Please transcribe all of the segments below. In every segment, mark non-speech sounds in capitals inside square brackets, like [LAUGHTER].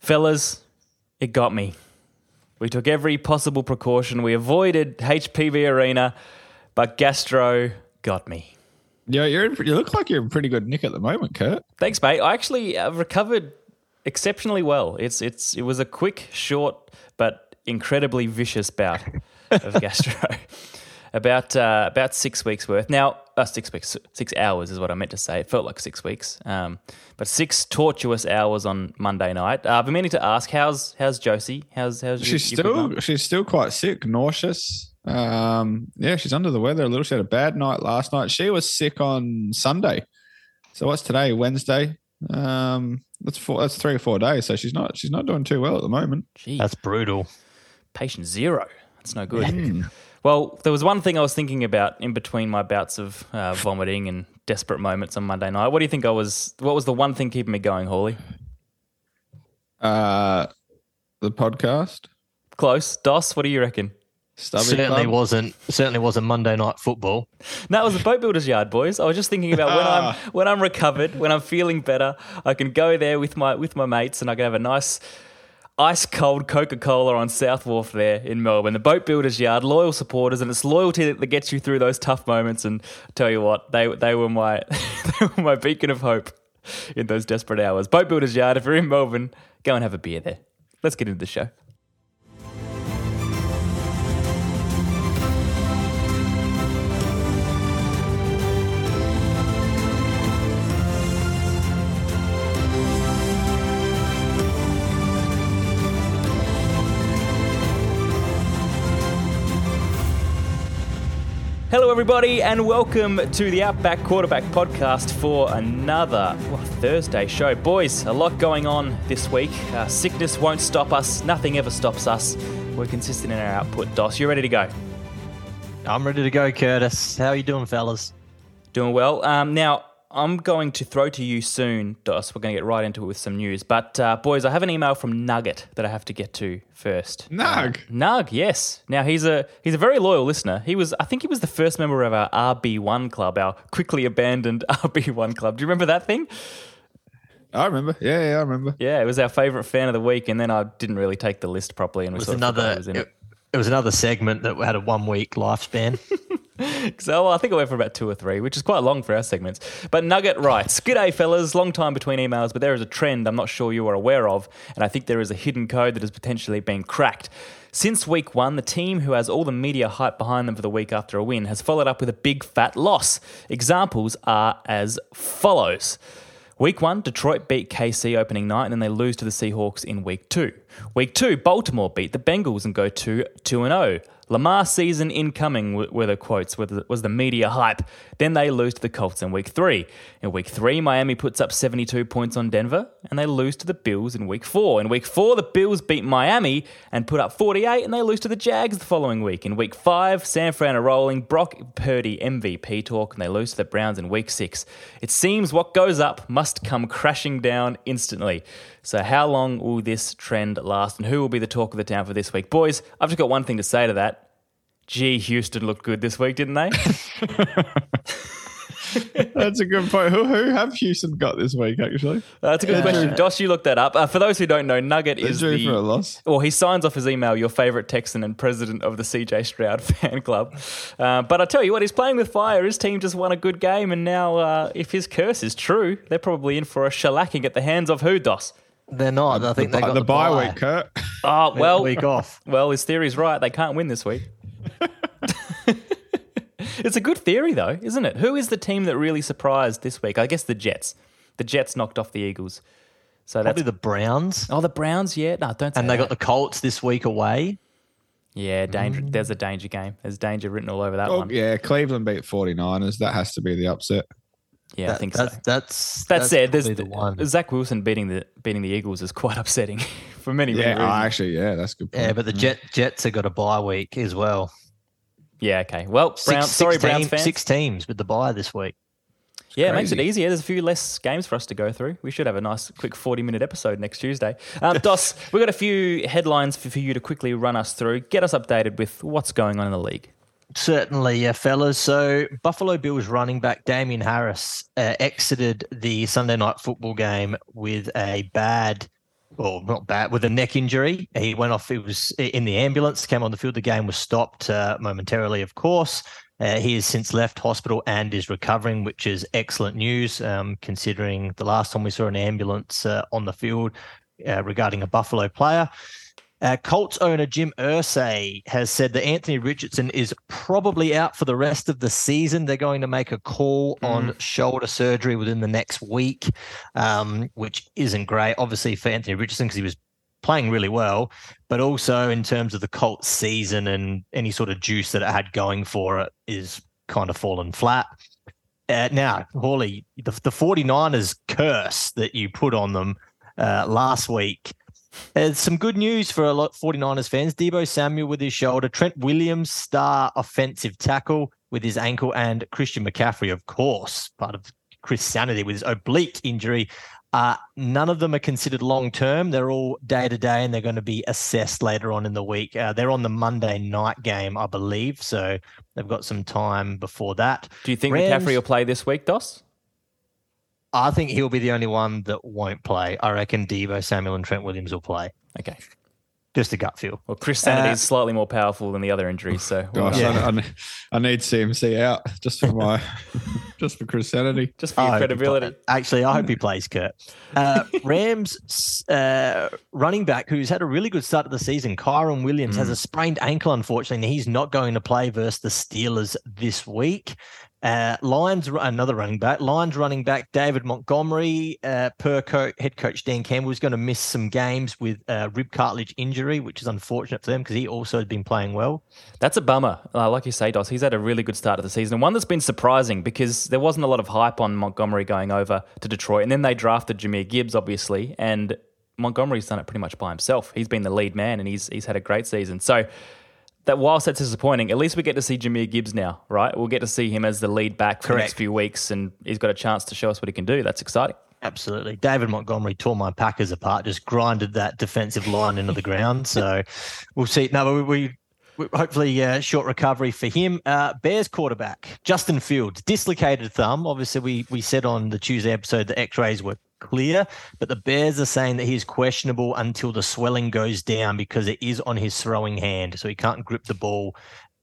Fellas, it got me. We took every possible precaution. We avoided HPV Arena, but Gastro got me. Yeah, you're in, you look like you're in pretty good nick at the moment, Kurt. Thanks, mate. I actually have recovered exceptionally well. It's it's it was a quick, short, but incredibly vicious bout of [LAUGHS] gastro. About uh, about six weeks worth. Now, uh, six weeks, six hours is what I meant to say. It felt like six weeks, um, but six tortuous hours on Monday night. Uh, I've been meaning to ask, how's how's Josie? How's how's she's your, your still mum? she's still quite sick, nauseous. Um, yeah, she's under the weather a little. She had a bad night last night. She was sick on Sunday. So what's today? Wednesday. Um, that's four. That's three or four days. So she's not she's not doing too well at the moment. Gee, That's brutal. patient zero. That's no good. Well, there was one thing I was thinking about in between my bouts of uh, vomiting and desperate moments on Monday night. What do you think I was? What was the one thing keeping me going, Hawley? Uh, the podcast. Close. Dos, what do you reckon? Stubby certainly Club. wasn't certainly wasn't Monday night football. No, it was the boat builder's yard, boys. I was just thinking about when I'm [LAUGHS] when I'm recovered, when I'm feeling better, I can go there with my with my mates and I can have a nice ice cold Coca Cola on South Wharf there in Melbourne. The boat builder's yard, loyal supporters, and it's loyalty that, gets you through those tough moments. And tell you what, they they were my [LAUGHS] they were my beacon of hope in those desperate hours. Boat builder's yard. If you're in Melbourne, go and have a beer there. Let's get into the show. Hello, everybody, and welcome to the Outback Quarterback Podcast for another well, Thursday show. Boys, a lot going on this week. Uh, sickness won't stop us, nothing ever stops us. We're consistent in our output. Dos, you ready to go? I'm ready to go, Curtis. How are you doing, fellas? Doing well. Um, now, I'm going to throw to you soon, Dos. We're going to get right into it with some news. But, uh, boys, I have an email from Nugget that I have to get to first. Nug. Nug, yes. Now he's a he's a very loyal listener. He was I think he was the first member of our RB1 club, our quickly abandoned [LAUGHS] RB1 club. Do you remember that thing? I remember. Yeah, yeah, I remember. Yeah, it was our favorite fan of the week, and then I didn't really take the list properly, and It was sort another was in it, it. it was another segment that had a one week lifespan. [LAUGHS] [LAUGHS] So oh, I think I went for about two or three, which is quite long for our segments. But Nugget writes, G'day fellas, long time between emails, but there is a trend I'm not sure you are aware of, and I think there is a hidden code that has potentially been cracked. Since week one, the team who has all the media hype behind them for the week after a win has followed up with a big fat loss. Examples are as follows. Week one, Detroit beat KC opening night and then they lose to the Seahawks in week two. Week two, Baltimore beat the Bengals and go to 2 0. Lamar season incoming were the quotes, was the media hype. Then they lose to the Colts in week three. In week three, Miami puts up 72 points on Denver and they lose to the Bills in week four. In week four, the Bills beat Miami and put up 48 and they lose to the Jags the following week. In week five, San Fran are rolling, Brock Purdy MVP talk and they lose to the Browns in week six. It seems what goes up must come crashing down instantly. So, how long will this trend last and who will be the talk of the town for this week? Boys, I've just got one thing to say to that. Gee, Houston looked good this week, didn't they? [LAUGHS] That's a good point. Who, who have Houston got this week, actually? That's a good question. Dosh, you looked that up. Uh, for those who don't know, Nugget They're is the for a loss. Well, he signs off his email, your favourite Texan and president of the CJ Stroud [LAUGHS] fan club. Uh, but I tell you what, he's playing with fire. His team just won a good game, and now, uh, if his curse is true, they're probably in for a shellacking at the hands of who, Dos? They're not. I think the, they got the the, bye week, Kurt. [LAUGHS] [LAUGHS] Oh, well, week off. [LAUGHS] well, his theory's right. They can't win this week. it's a good theory, though, isn't it? Who is the team that really surprised this week? I guess the Jets. The Jets knocked off the Eagles. So that's Probably the Browns. oh, the Browns. Yeah, no, don't. Say And they that. got the Colts this week away. Yeah, danger. There's a danger game. There's danger written all over that Oh, one. yeah, Cleveland beat 49ers. That has to be the upset. Yeah, I That- think so. that's, That's That that's said, there's the one. Zach Wilson beating the beating the Eagles is quite [LAUGHS] upsetting [LAUGHS] for many, many Yeah, oh, actually, yeah, that's a good. Point. Yeah, but the Jet Jets have got a bye week as well. yeah, okay. Well, Brown, six sorry, Browns team- fans. Six teams with the bye this week. yeah, it makes it easier. There's a few less games for us to go through. We should have a nice, quick 40 minute episode next Tuesday. Um, [LAUGHS] Dos, we've got a few headlines for, for you to quickly run us through. Get us updated with what's going on in the league. Certainly, yeah, fellas. So Buffalo Bills running back Damien Harris uh, exited the Sunday night football game with a bad well, not bad, with a neck injury. He went off. He was in the ambulance, came on the field. The game was stopped uh, momentarily, of course. Uh, he has since left hospital and is recovering, which is excellent news, um, considering the last time we saw an ambulance uh, on the field uh, regarding a Buffalo player. Uh, Colts owner Jim Irsay has said that Anthony Richardson is probably out for the rest of the season. They're going to make a call mm. on shoulder surgery within the next week, um, which isn't great, obviously, for Anthony Richardson because he was playing really well, but also in terms of the Colts season and any sort of juice that it had going for it is kind of fallen flat. Uh, now, Hawley, the, the 49ers curse that you put on them uh, last week there's some good news for a lot 49ers fans. Deebo Samuel with his shoulder, Trent Williams, star offensive tackle with his ankle, and Christian McCaffrey, of course, part of Chris Sanity with his oblique injury. Uh, none of them are considered long term. They're all day to day, and they're going to be assessed later on in the week. Uh, they're on the Monday night game, I believe, so they've got some time before that. Do you think Rams, McCaffrey will play this week, Dos? I think he'll be the only one that won't play. I reckon Deebo Samuel and Trent Williams will play. Okay. Just a gut feel. Well, Chris Sanity uh, is slightly more powerful than the other injuries, so gosh, yeah. I, I, need CMC out just for my, [LAUGHS] just for Chris Sanity, just for your credibility. Actually, I hope he plays. Kurt uh, [LAUGHS] Rams uh, running back who's had a really good start to the season, Kyren Williams, mm. has a sprained ankle. Unfortunately, he's not going to play versus the Steelers this week. Uh, Lions, another running back. Lions running back David Montgomery, uh, per co- head coach Dan Campbell, is going to miss some games with uh, rib cartilage injury, which is unfortunate for them because he also has been playing well. That's a bummer. Uh, like you say, Dos, he's had a really good start of the season. And one that's been surprising because there wasn't a lot of hype on Montgomery going over to Detroit. And then they drafted Jahmyr Gibbs, obviously. And Montgomery's done it pretty much by himself. He's been the lead man and he's, he's had a great season. So, that whilst that's disappointing, at least we get to see Jahmyr Gibbs now, right? We'll get to see him as the lead back for Correct. the next few weeks, and he's got a chance to show us what he can do. That's exciting. Absolutely. David Montgomery tore my Packers apart, just grinded that defensive line into the ground. So [LAUGHS] we'll see. No, we, we, we hopefully uh, short recovery for him. Uh, Bears quarterback Justin Fields, dislocated thumb. Obviously, we we said on the Tuesday episode the X-rays were clear, but the Bears are saying that he's questionable until the swelling goes down because it is on his throwing hand, so he can't grip the ball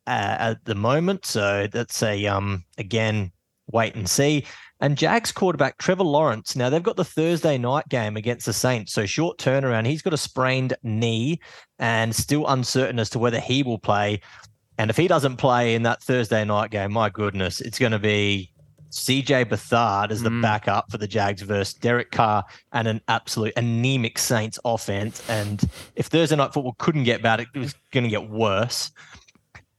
uh, at the moment. So that's a um again wait and see. And Jags quarterback Trevor Lawrence. Now they've got the Thursday night game against the Saints, so short turnaround. He's got a sprained knee and still uncertain as to whether he will play. And if he doesn't play in that Thursday night game, my goodness, it's going to be CJ Beathard as the mm. backup for the Jags versus Derek Carr and an absolute anemic Saints offense. And if Thursday night football couldn't get bad, it was going to get worse.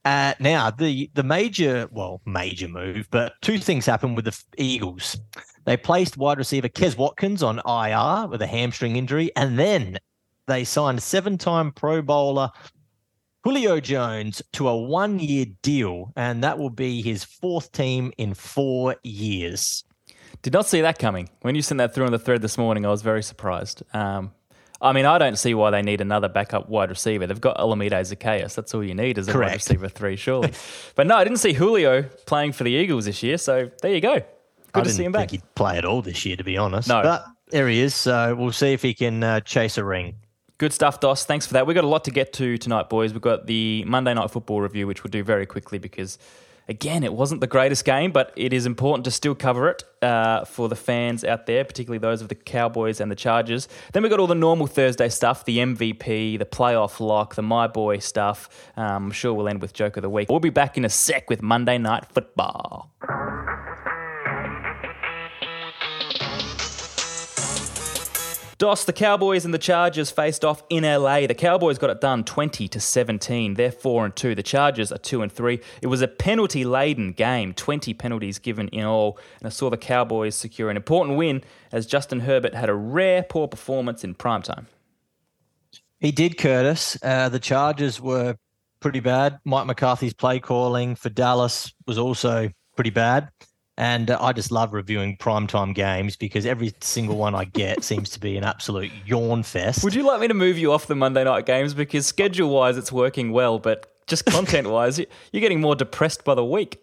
Uh, now the the major, well, major move, but two things happened with the Eagles. They placed wide receiver Quez Watkins on IR with a hamstring injury, and then they signed seven-time Pro Bowler Julio Jones to a one year deal, and that will be his fourth team in four years. Did not see that coming. When you sent that through on the thread this morning, I was very surprised. Um, I mean, I don't see why they need another backup wide receiver. They've got Olamide Zaccheaus. That's all you need is a Correct. wide receiver three, surely. [LAUGHS] but no, I didn't see Julio playing for the Eagles this year, so there you go. Good I to see him back. he'd play at all this year, to be honest. No. But there he is. So we'll see if he can uh, chase a ring. Good stuff, Dos. Thanks for that. We've got a lot to get to tonight, boys. We've got the Monday Night Football review, which we'll do very quickly because, again, it wasn't the greatest game, but it is important to still cover it uh, for the fans out there, particularly those of the Cowboys and the Chargers. Then we've got all the normal Thursday stuff the MVP, the playoff lock, the My Boy stuff. Um, I'm sure we'll end with Joke of the Week. We'll be back in a sec with Monday Night Football. Dos, the Cowboys and the Chargers faced off in LA. The Cowboys got it done 20 to 17. They're 4 and 2. The Chargers are 2 and 3. It was a penalty laden game, 20 penalties given in all, and I saw the Cowboys secure an important win as Justin Herbert had a rare poor performance in primetime. He did, Curtis. Uh, the Chargers were pretty bad. Mike McCarthy's play calling for Dallas was also pretty bad. And uh, I just love reviewing primetime games because every single one I get [LAUGHS] seems to be an absolute yawn fest. Would you like me to move you off the Monday night games? Because schedule wise, it's working well, but just [LAUGHS] content wise, you're getting more depressed by the week.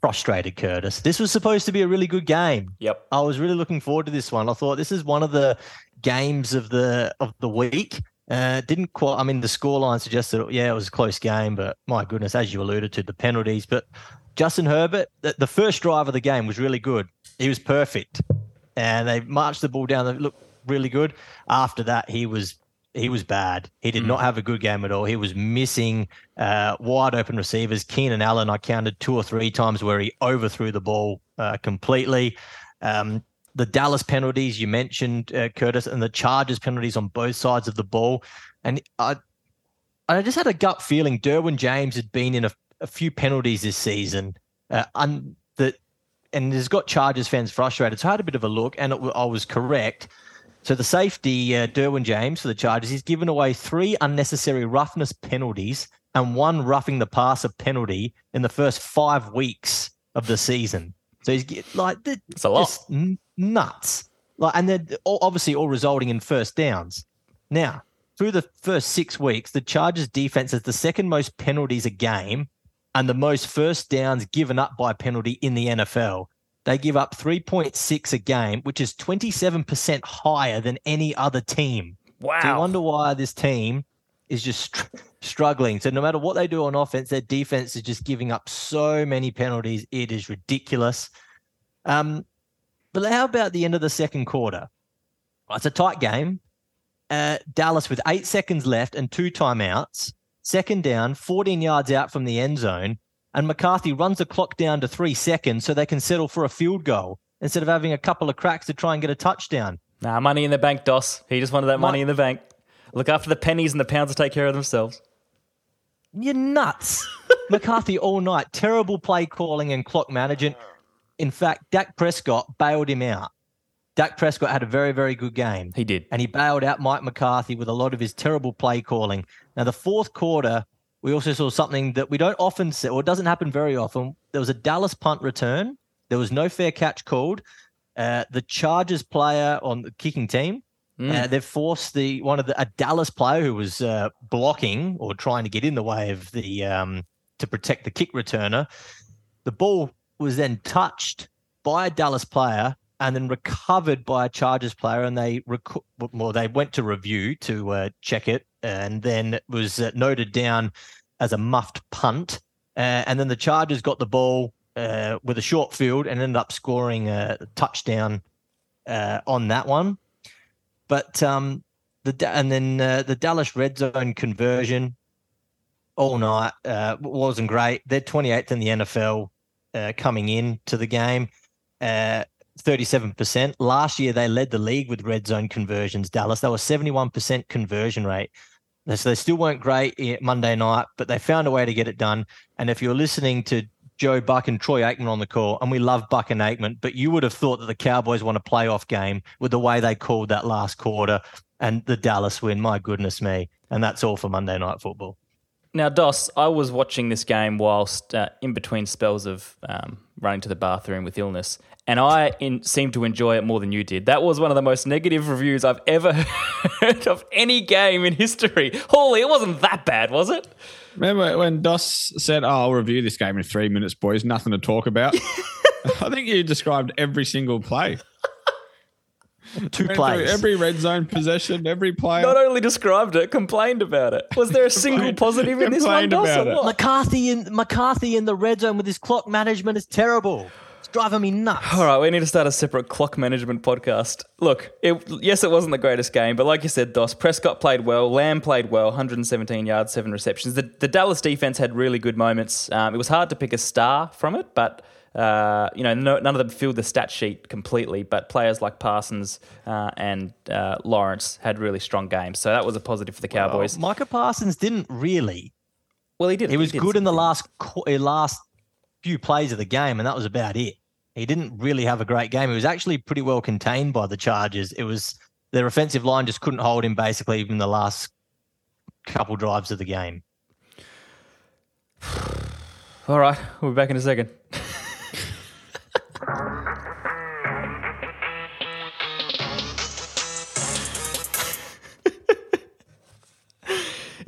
Frustrated, Curtis. This was supposed to be a really good game. Yep. I was really looking forward to this one. I thought this is one of the games of the of the week. Uh, didn't quite. I mean, the scoreline suggested, yeah, it was a close game, but my goodness, as you alluded to, the penalties. But Justin Herbert, the, the first drive of the game was really good. He was perfect, and they marched the ball down. They looked really good. After that, he was he was bad. He did mm. not have a good game at all. He was missing uh, wide open receivers. Keenan Allen, I counted two or three times where he overthrew the ball uh, completely. Um, the Dallas penalties you mentioned, uh, Curtis, and the Chargers penalties on both sides of the ball. And I, I just had a gut feeling Derwin James had been in a, a few penalties this season, uh, un, that, and has got Chargers fans frustrated. So I had a bit of a look, and it, I was correct. So the safety, uh, Derwin James for the Chargers, he's given away three unnecessary roughness penalties and one roughing the passer penalty in the first five weeks of the season. So he's like, it's a lot. nuts. Like, and they're all, obviously all resulting in first downs. Now, through the first six weeks, the Chargers defense has the second most penalties a game and the most first downs given up by penalty in the NFL. They give up 3.6 a game, which is 27% higher than any other team. Wow. So you wonder why this team is just str- struggling. So no matter what they do on offense, their defense is just giving up so many penalties. It is ridiculous. Um, but how about the end of the second quarter? It's a tight game. Uh, Dallas with eight seconds left and two timeouts, second down, 14 yards out from the end zone, and McCarthy runs the clock down to three seconds so they can settle for a field goal instead of having a couple of cracks to try and get a touchdown. Nah, money in the bank, Dos. He just wanted that money in the bank. Look after the pennies and the pounds to take care of themselves. You're nuts. [LAUGHS] McCarthy all night. Terrible play calling and clock management. In fact, Dak Prescott bailed him out. Dak Prescott had a very, very good game. He did. And he bailed out Mike McCarthy with a lot of his terrible play calling. Now, the fourth quarter, we also saw something that we don't often see, or it doesn't happen very often. There was a Dallas punt return. There was no fair catch called. Uh, the Chargers player on the kicking team Mm. Uh, they've forced the one of the a Dallas player who was uh, blocking or trying to get in the way of the um, to protect the kick returner. The ball was then touched by a Dallas player and then recovered by a Chargers player, and they rec- well they went to review to uh, check it, and then was uh, noted down as a muffed punt, uh, and then the Chargers got the ball uh, with a short field and ended up scoring a touchdown on that one. But um, the and then the Dallas red zone conversion all night wasn't great. They're 28th in the NFL coming in to the game. Uh, 37%. Last year, they led the league with red zone conversions, Dallas. They were 71% conversion rate. So they still weren't great Monday night, but they found a way to get it done. And if you're listening to Joe Buck and Troy Aikman on the call, and we love Buck and Aikman, but you would have thought that the Cowboys won a playoff game with the way they called that last quarter and the Dallas win. My goodness me. And that's all for Monday Night Football. Now, Dos, I was watching this game whilst uh, in between spells of um, running to the bathroom with illness, and I in, seemed to enjoy it more than you did. That was one of the most negative reviews I've ever [LAUGHS] heard of any game in history. Holy, it wasn't that bad, was it? Remember when Dos said, oh, I'll review this game in three minutes, boys, nothing to talk about? [LAUGHS] I think you described every single play. [LAUGHS] Two plays. Every red zone possession, every play. Not only described it, complained about it. Was there a single [LAUGHS] positive in this one, Dos? McCarthy in McCarthy in the red zone with his clock management is terrible It's driving me nuts. All right, we need to start a separate clock management podcast. Look, it, yes, it wasn't the greatest game, but like you said, Dos, Prescott played well, Lamb played well, 117 yards, seven receptions. The, the Dallas defense had really good moments. Um, it was hard to pick a star from it, but. Uh, you know, no, none of them filled the stat sheet completely, but players like Parsons uh, and uh, Lawrence had really strong games. So that was a positive for the Cowboys. Well, Micah Parsons didn't really. Well, he did. He was he did good in the last last few plays of the game, and that was about it he didn't really have a great game. He was actually pretty well contained by the Chargers. It was their offensive line just couldn't hold him basically even the last couple drives of the game. [SIGHS] All right, we'll be back in a second. [LAUGHS]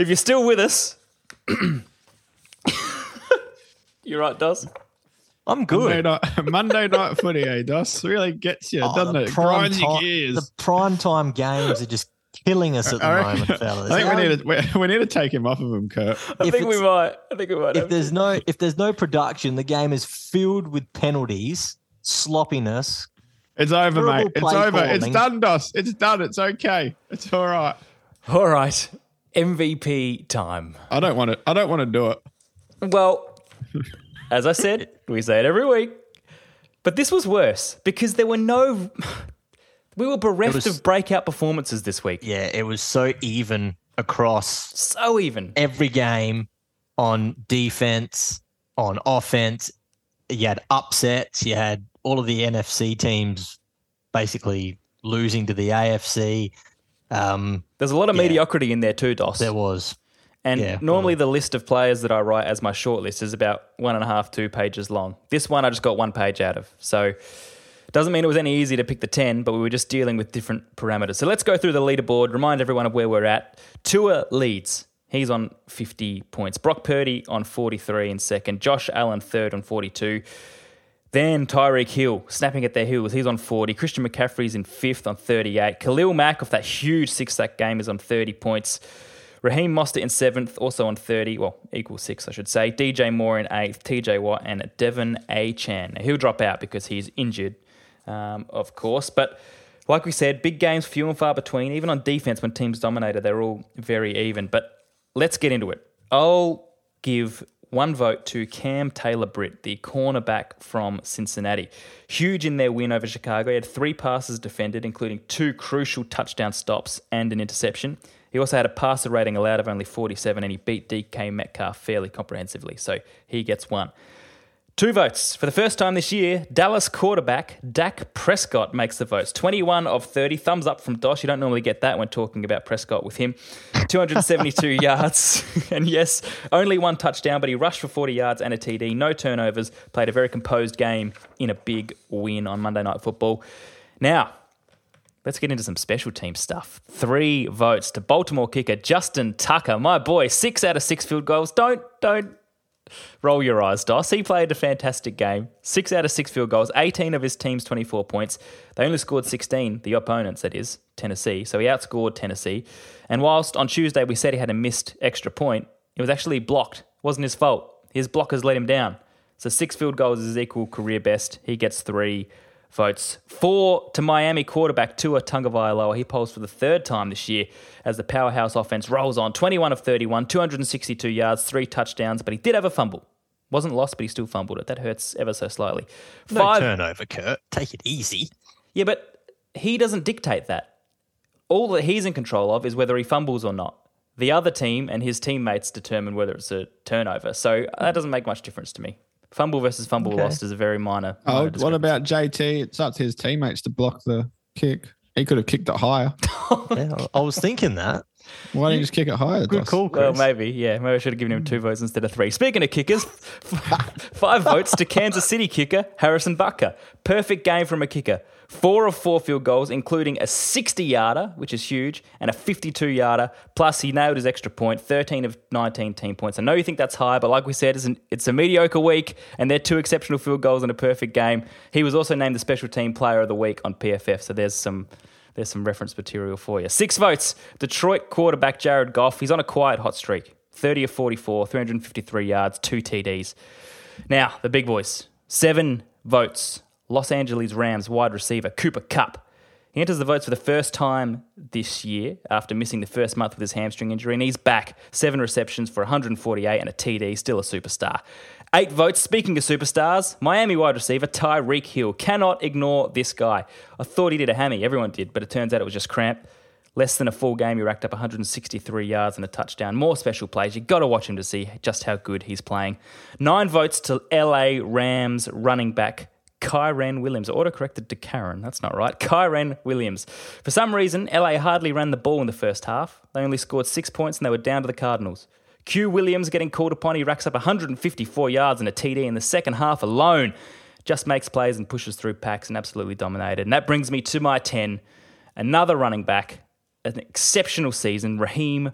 if you're still with us, [COUGHS] you're right, Dos. I'm Monday good. night, [LAUGHS] Monday night footy, eh, Dos? Really gets you, Oh, doesn't it? prime Grinds your time- gears. The prime time games are just killing us at the I reckon- moment, fellas. I think we need to we, we need to take him off of him, Kurt. I If think we might. I think we might. if there's to. no if there's no production, the game is filled with penalties, sloppiness. It's over, mate. It's play over. It's done, Dos. It's done. It's okay. It's all right. All right, MVP time. I don't want to. I don't want to do it. Well, as I said, we say it every week. But this was worse because there were no. We were bereft was- of breakout performances this week. Yeah, it was so even across So even. every game on defense, on offense. You had upsets. You had all of the NFC teams basically losing to the AFC. Um, There's a lot of Yeah. mediocrity in there too, Dos. there was And Yeah, normally the list of players that I write as my short list is about one and a half, two pages long. This one I just got one page out of. So doesn't mean it was any easier to pick the 10, but we were just dealing with different parameters. So let's go through the leaderboard, remind everyone of where we're at. Tua leads. He's on 50 points. Brock Purdy on 43 in second. Josh Allen third on 42. Then Tyreek Hill snapping at their heels. He's on 40. Christian McCaffrey's in fifth on 38. Khalil Mack off that huge six sack game is on 30 points. Raheem Mostert in seventh, also on 30, well, equal six, I should say. DJ Moore in eighth, TJ Watt, and Devon A. Chan. Now, he'll drop out because he's injured, um, of course. But like we said, big games few and far between. Even on defense, when teams dominated, they're all very even. But let's get into it. I'll give one vote to Cam Taylor Britt, the cornerback from Cincinnati. Huge in their win over Chicago. He had three passes defended, including two crucial touchdown stops and an interception. He also had a passer rating allowed of only 47, and he beat DK Metcalf fairly comprehensively. So he gets one. Two votes. For the first time this year, Dallas quarterback Dak Prescott makes the votes. 21 of 30. Thumbs up from Dosh. You don't normally get that when talking about Prescott with him. [LAUGHS] 272 [LAUGHS] yards. [LAUGHS] And yes, only one touchdown, but he rushed for 40 yards and a TD. No turnovers. Played a very composed game in a big win on Monday Night Football. Now, Let's get into some special team stuff. Three votes to Baltimore kicker Justin Tucker, my boy. Six out of six field goals. Don't don't roll your eyes, Dos. He played a fantastic game. Six out of six field goals. 18 of his team's 24 points. They only scored 16, the opponents, that is, Tennessee. So he outscored Tennessee. And whilst on Tuesday we said he had a missed extra point, it was actually blocked. It wasn't his fault. His blockers let him down. So six field goals is his equal career best. He gets three votes. Four to Miami quarterback Tua Tagovailoa. He polls for the third time this year as the powerhouse offense rolls on. 21 of 31, 262 yards, three touchdowns, but he did have a fumble. Wasn't lost, but he still fumbled it. That hurts ever so slightly. no turnover, Kurt. Take it easy. yeah, but he doesn't dictate that. All that he's in control of is whether he fumbles or not. The other team and his teammates determine whether it's a turnover. So uh, that doesn't make much difference to me. Fumble versus fumble Okay. lost is a very minor. Oh, minor what about JT? It's up to his teammates to block the kick. He could have kicked it higher. [LAUGHS] Yeah, I- I was thinking that. Why don't you just kick it higher? Good Dos? call, Well, maybe, yeah. Maybe I should have given him two votes instead of three. Speaking of kickers, [LAUGHS] five votes to Kansas City kicker Harrison Butker. Perfect game from a kicker. Four of four field goals, including a 60 yarder, which is huge, and a 52 yarder. Plus, he nailed his extra point, 13 of 19 team points. I know you think that's high, but like we said, it's, an, it's a mediocre week, and they're two exceptional field goals in a perfect game. He was also named the special team player of the week on PFF, so there's some there's some reference material for you. Six votes. Detroit quarterback Jared Goff. He's on a quiet hot streak. 30 of 44, 353 yards, two TDs. Now, the big boys. Seven votes. Los Angeles Rams wide receiver Cooper Kupp. He enters the votes for the first time this year after missing the first month with his hamstring injury, and he's back. Seven receptions for 148 and a TD, still a superstar. Eight votes. Speaking of superstars, Miami wide receiver Tyreek Hill. Cannot ignore this guy. I thought he did a hammy. Everyone did, but it turns out it was just cramp. Less than a full game, he racked up 163 yards and a touchdown. More special plays. you got to watch him to see just how good he's playing. Nine votes to LA Rams running back Kyren Williams. Autocorrected to Karen. That's not right. Kyren Williams. For some reason, LA hardly ran the ball in the first half. They only scored six points and they were down to the Cardinals. Q Williams getting called upon. He racks up 154 yards and a TD in the second half alone. Just makes plays and pushes through packs and absolutely dominated. And that brings me to my 10. Another running back, an exceptional season, Raheem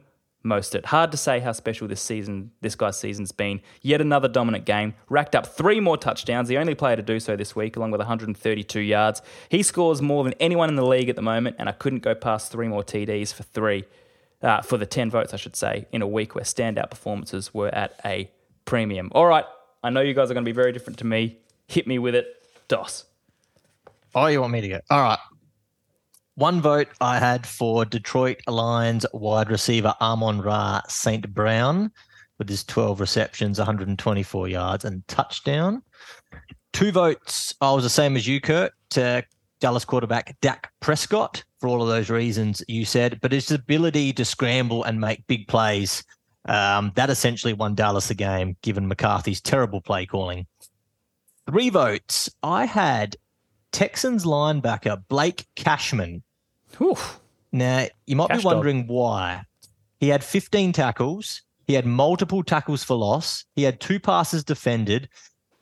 Mostert. Hard to say how special this season, this guy's season's been. Yet another dominant game. Racked up three more touchdowns, the only player to do so this week, along with 132 yards. He scores more than anyone in the league at the moment, and I couldn't go past three more TDs for three, uh, for the 10 votes, I should say, in a week where standout performances were at a premium. All right, I know you guys are going to be very different to me. Hit me with it, Dos. Oh, you want me to go? All right. One vote I had for Detroit Lions wide receiver Amon Ra St. Brown with his 12 receptions, 124 yards, and touchdown. Two votes, I was the same as you, Kurt, to Dallas quarterback Dak Prescott for all of those reasons you said, but his ability to scramble and make big plays, um, that essentially won Dallas the game, given McCarthy's terrible play calling. Three votes, I had Texans linebacker Blake Cashman Whew. now, you might Cash be dog. wondering why. He had 15 tackles, he had multiple tackles for loss, he had two passes defended,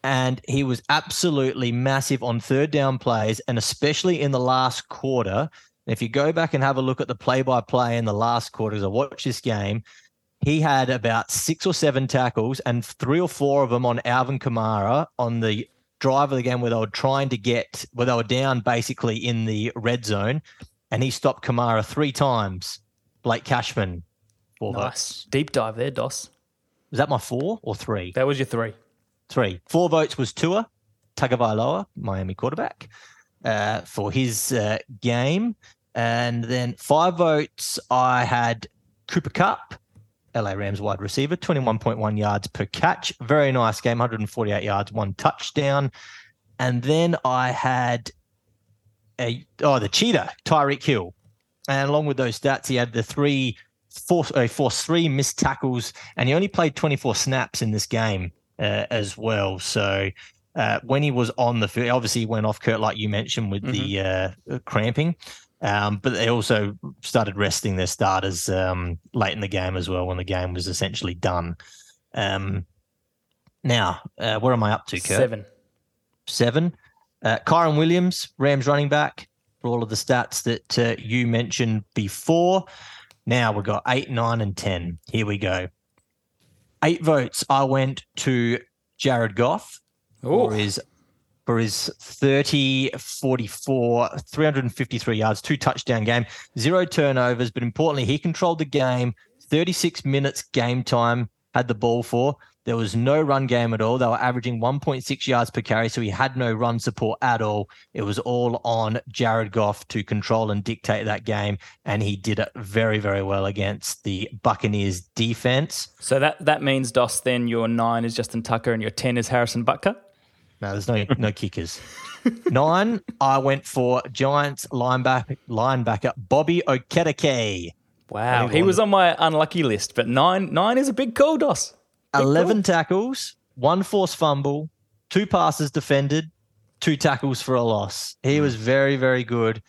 and he was absolutely massive on third down plays, and especially in the last quarter. If you go back and have a look at the play by play in the last quarter, as I watched this game, he had about six or seven tackles and three or four of them on Alvin Kamara on the drive of the game where they were trying to get, where they were down basically in the red zone and he stopped Kamara three times. Blake Cashman, four Nice. votes. Deep dive there, Dos. Was that my four or three? That was your three. Three. Four votes was Tua Tagovailoa, Miami quarterback, uh, for his uh, game, and then five votes I had Cooper Kupp, LA Rams wide receiver, twenty-one point one yards per catch. Very nice game, one hundred and forty-eight yards, one touchdown, and then I had a oh the cheetah Tyreek Hill, and along with those stats, he had the three forced uh, forced three missed tackles, and he only played twenty four snaps in this game uh, as well. So. Uh, when he was on the field, obviously he went off Kurt, like you mentioned, with the uh, cramping. Um, but they also started resting their starters um, late in the game as well when the game was essentially done. Um, now, uh, where am I up to, Kurt? Seven. seven. Uh, Kyren Williams, Rams running back, for all of the stats that uh, you mentioned before. Now we've got eight, nine, and 10. Here we go. Eight votes. I went to Jared Goff for his for his 30 44 353 yards two touchdown game zero turnovers but importantly he controlled the game 36 minutes game time had the ball for there was no run game at all they were averaging 1.6 yards per carry so he had no run support at all it was all on jared goff to control and dictate that game and he did it very very well against the buccaneers defense so that, that means, Dos, then your nine is Justin Tucker and your 10 is Harrison Butker? No, there's no no kickers. [LAUGHS] Nine, I went for Giants linebacker linebacker Bobby Okereke. Wow. He was on my unlucky list, but nine nine is a big call, Dos. Big Eleven tackles, one forced fumble, two passes defended, two tackles for a loss. He was very very good,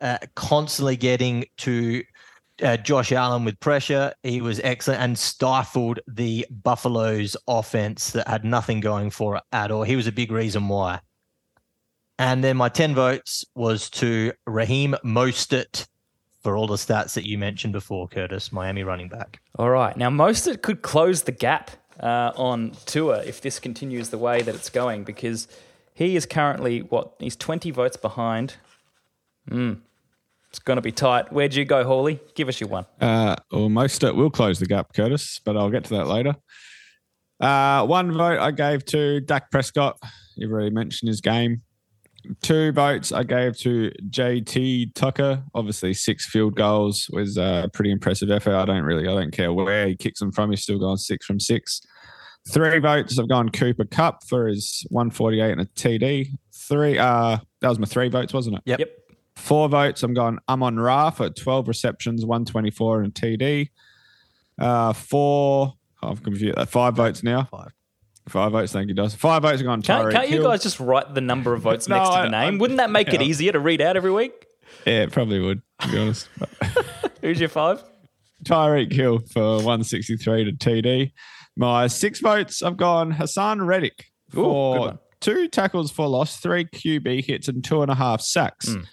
uh, constantly getting to. Uh, Josh Allen with pressure, he was excellent and stifled the Buffalo's offense that had nothing going for it at all. He was a big reason why. And then my 10 votes was to Raheem Mostert for all the stats that you mentioned before, Curtis, Miami running back. All right. Now, Mostert could close the gap uh, on Tua if this continues the way that it's going because he is currently, what, he's 20 votes behind. Mm. It's going to be tight. Where'd you go, Hawley? Give us your one. Uh, well, Mostert will close the gap, Curtis, but I'll get to that later. Uh, one vote I gave to Dak Prescott. You've already mentioned his game. Two votes I gave to JT Tucker. Obviously, six field goals was a pretty impressive effort. I don't really, I don't care where he kicks them from. He's still going six from six. Three votes I've gone Cooper Kupp for his 148 and a TD. Three, uh, that was my three votes, wasn't it? Yep. Yep. Four votes. I'm going Amon Ra for 12 receptions, 124 and a TD. Uh, four. oh, I'm confused. Uh, five votes now. Five. Five votes. Thank you, Dos. Five votes are going Can't, Tyreek can't you Hill. guys just write the number of votes [LAUGHS] No, next to I- the name? I- Wouldn't that make it yeah. easier to read out every week? Yeah, it probably would, to be honest. [LAUGHS] Who's your five? Tyreek Hill for 163 to TD. My six votes, I've gone Haason Reddick good for one. two tackles for loss, three QB hits, and two and a half sacks. Mm.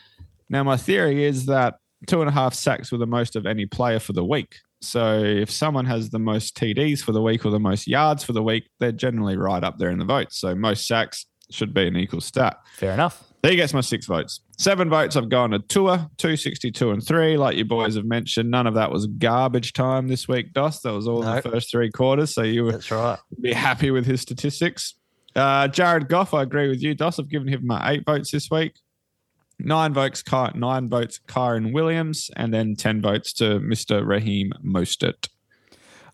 Now, my theory is that two and a half sacks were the most of any player for the week. So if someone has the most TDs for the week or the most yards for the week, they're generally right up there in the votes. So most sacks should be an equal stat. Fair enough. There he gets my six votes. Seven votes I've gone to Tua, 262 and three. Like you boys have mentioned, none of that was garbage time this week, Dos. That was all No. the first three quarters. So you That's right. be happy with his statistics. Uh, Jared Goff, I agree with you, Dos. I've given him my eight votes this week. Nine votes, Ky- nine votes, Kyren Williams, and then ten votes to Mr. Raheem Mostert.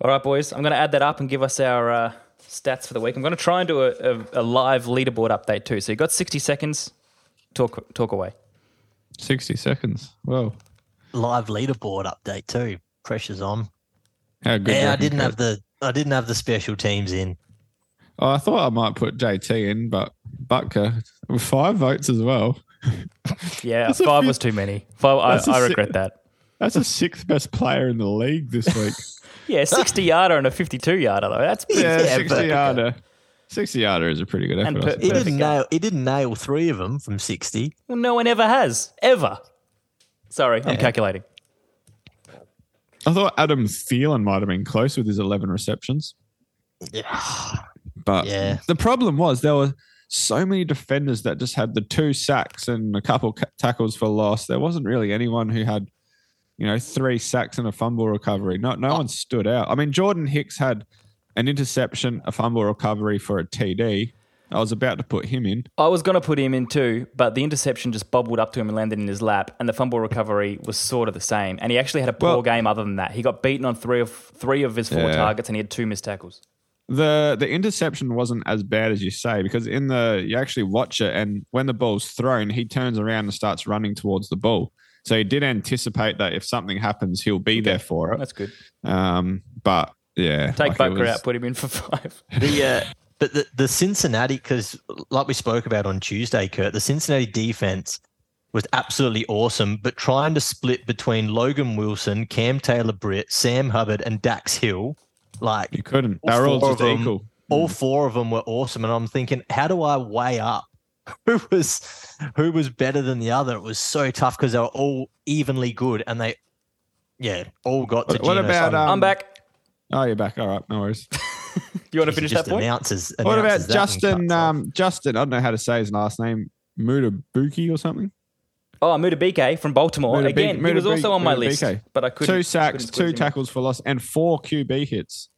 All right, boys. I'm going to add that up and give us our uh, stats for the week. I'm going to try and do a, a, a live leaderboard update too. So you got 60 seconds. Talk talk away. Sixty seconds. Whoa, Live leaderboard update too. Pressure's on. how good! Yeah, I didn't have the I didn't have the special teams in. Oh, I thought I might put JT in, but Butker with five votes as well. Yeah, That's a five was too many. Five, That's a I, I si- regret that. That's the sixth best player in the league this week. [LAUGHS] Yeah, [LAUGHS] 60 yarder and a 52 yarder though. That's pretty yeah, Yeah, sixty yarder. Sixty yarder is a pretty good effort. per- He didn't nail he didn't nail three of them from sixty. Well, no one ever has. Ever. Sorry, I'm calculating. I thought Adam Thielen might have been close with his eleven receptions. Yeah. But Yeah. the problem was there were so many defenders that just had the two sacks and a couple tackles for loss. There wasn't really anyone who had, you know, three sacks and a fumble recovery. No, no one stood out. I mean, Jordan Hicks had an interception, a fumble recovery for a TD. I was about to put him in. I was going to put him in too, but the interception just bobbled up to him and landed in his lap, and the fumble recovery was sort of the same. And he actually had a poor Well- game other than that. He got beaten on three of three of his four Yeah. targets, and he had two missed tackles. The the interception wasn't as bad as you say because in the you actually watch it and when the ball's thrown he turns around and starts running towards the ball so he did anticipate that if something happens he'll be there for it That's good. um but yeah Take like it was- out, put him in for five. [LAUGHS] The uh, but the the Cincinnati because like we spoke about on Tuesday, Kurt, the Cincinnati defense was absolutely awesome. But trying to split between Logan Wilson, Cam Taylor Britt, Sam Hubbard, and Dax Hill, like you couldn't All they were all four just of them- equal all four of them were awesome. And I'm thinking, how do I weigh up [LAUGHS] who was who was better than the other? It was so tough because they were all evenly good, and they yeah all got to. What- what about, um, I'm back. oh you're back all right no worries [LAUGHS] You want to finish just that point? Announces, what about announces that and justin um justin i don't know how to say his last name Mutabuki or something Oh, Mudabike from Baltimore. Again, he was also on my Mudabike. list, but I couldn't. two sacks couldn't two him tackles for loss and four qb hits